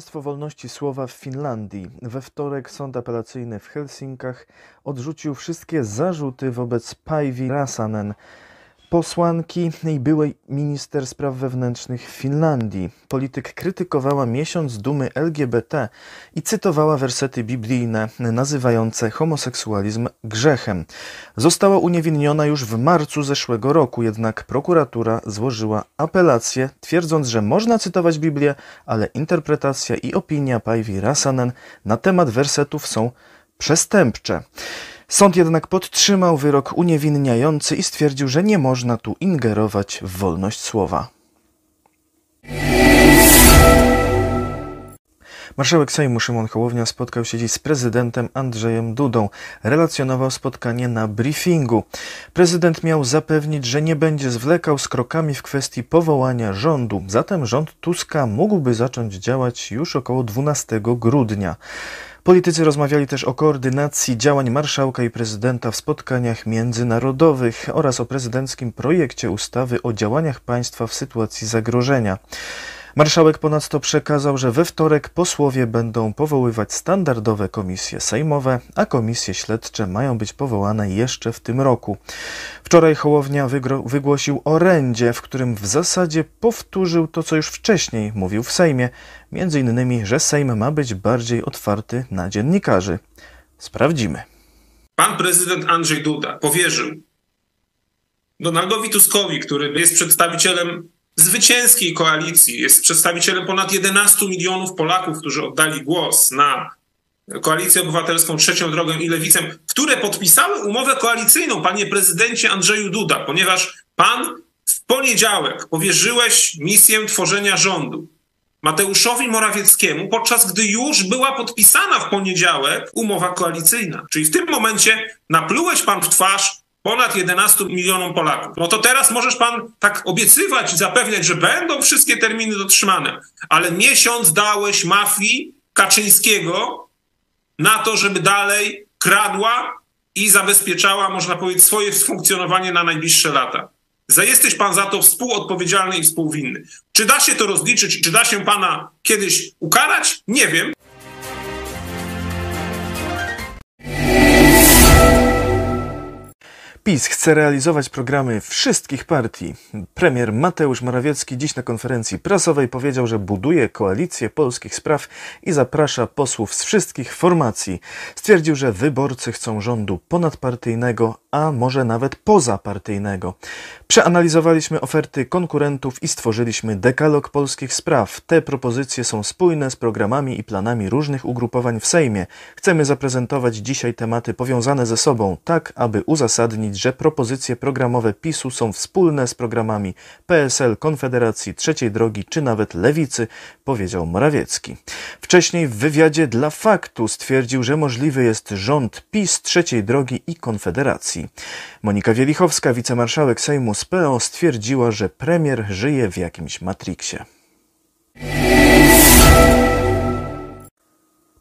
Państwo wolności słowa w Finlandii. We wtorek sąd apelacyjny w Helsinkach odrzucił wszystkie zarzuty wobec Päivi Räsänen, posłanki i byłej minister spraw wewnętrznych Finlandii. Polityk krytykowała miesiąc dumy LGBT i cytowała wersety biblijne nazywające homoseksualizm grzechem. Została uniewinniona już w marcu zeszłego roku, jednak prokuratura złożyła apelację, twierdząc, że można cytować Biblię, ale interpretacja i opinia Päivi Räsänen na temat wersetów są przestępcze. Sąd jednak podtrzymał wyrok uniewinniający i stwierdził, że nie można tu ingerować w wolność słowa. Marszałek Sejmu Szymon Hołownia spotkał się dziś z prezydentem Andrzejem Dudą. Relacjonował spotkanie na briefingu. Prezydent miał zapewnić, że nie będzie zwlekał z krokami w kwestii powołania rządu. Zatem rząd Tuska mógłby zacząć działać już około 12 grudnia. Politycy rozmawiali też o koordynacji działań marszałka i prezydenta w spotkaniach międzynarodowych oraz o prezydenckim projekcie ustawy o działaniach państwa w sytuacji zagrożenia. Marszałek ponadto przekazał, że we wtorek posłowie będą powoływać standardowe komisje sejmowe, a komisje śledcze mają być powołane jeszcze w tym roku. Wczoraj Hołownia wygłosił orędzie, w którym w zasadzie powtórzył to, co już wcześniej mówił w Sejmie, między innymi, że Sejm ma być bardziej otwarty na dziennikarzy. Sprawdzimy. Pan prezydent Andrzej Duda powierzył Donaldowi Tuskowi, który jest przedstawicielem zwycięskiej koalicji, jest przedstawicielem ponad 11 milionów Polaków, którzy oddali głos na Koalicję Obywatelską, Trzecią Drogę i Lewicę, które podpisały umowę koalicyjną, panie prezydencie Andrzeju Duda, ponieważ pan w poniedziałek powierzyłeś misję tworzenia rządu Mateuszowi Morawieckiemu, podczas gdy już była podpisana w poniedziałek umowa koalicyjna. Czyli w tym momencie naplułeś pan w twarz ponad 11 milionom Polaków. No to teraz możesz pan tak obiecywać i zapewniać, że będą wszystkie terminy dotrzymane, ale miesiąc dałeś mafii Kaczyńskiego na to, żeby dalej kradła i zabezpieczała, można powiedzieć, swoje funkcjonowanie na najbliższe lata. Jesteś pan za to współodpowiedzialny i współwinny. Czy da się to rozliczyć? Czy da się pana kiedyś ukarać? Nie wiem. PiS chce realizować programy wszystkich partii. Premier Mateusz Morawiecki dziś na konferencji prasowej powiedział, że buduje koalicję polskich spraw i zaprasza posłów z wszystkich formacji. Stwierdził, że wyborcy chcą rządu ponadpartyjnego, a może nawet pozapartyjnego. Przeanalizowaliśmy oferty konkurentów i stworzyliśmy dekalog polskich spraw. Te propozycje są spójne z programami i planami różnych ugrupowań w Sejmie. Chcemy zaprezentować dzisiaj tematy powiązane ze sobą, tak aby uzasadnić, że propozycje programowe PiSu są wspólne z programami PSL, Konfederacji, Trzeciej Drogi czy nawet Lewicy, powiedział Morawiecki. Wcześniej w wywiadzie dla Faktu stwierdził, że możliwy jest rząd PiS, Trzeciej Drogi i Konfederacji. Monika Wielichowska, wicemarszałek Sejmu z PO stwierdziła, że premier żyje w jakimś Matrixie.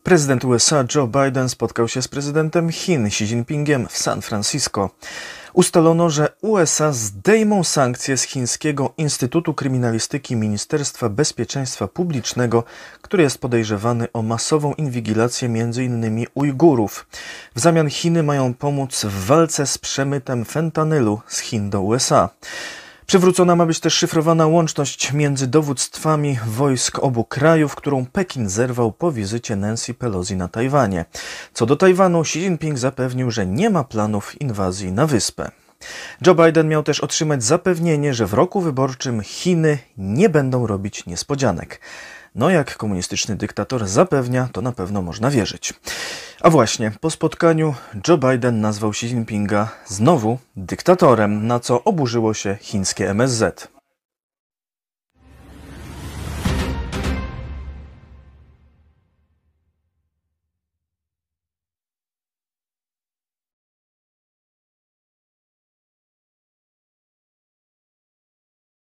Prezydent USA Joe Biden spotkał się z prezydentem Chin Xi Jinpingiem w San Francisco. Ustalono, że USA zdejmą sankcje z chińskiego Instytutu Kryminalistyki Ministerstwa Bezpieczeństwa Publicznego, który jest podejrzewany o masową inwigilację m.in. Ujgurów. W zamian Chiny mają pomóc w walce z przemytem fentanylu z Chin do USA. Przywrócona ma być też szyfrowana łączność między dowództwami wojsk obu krajów, którą Pekin zerwał po wizycie Nancy Pelosi na Tajwanie. Co do Tajwanu, Xi Jinping zapewnił, że nie ma planów inwazji na wyspę. Joe Biden miał też otrzymać zapewnienie, że w roku wyborczym Chiny nie będą robić niespodzianek. No jak komunistyczny dyktator zapewnia, to na pewno można wierzyć. A właśnie, po spotkaniu Joe Biden nazwał Xi Jinpinga znowu dyktatorem, na co oburzyło się chińskie MSZ.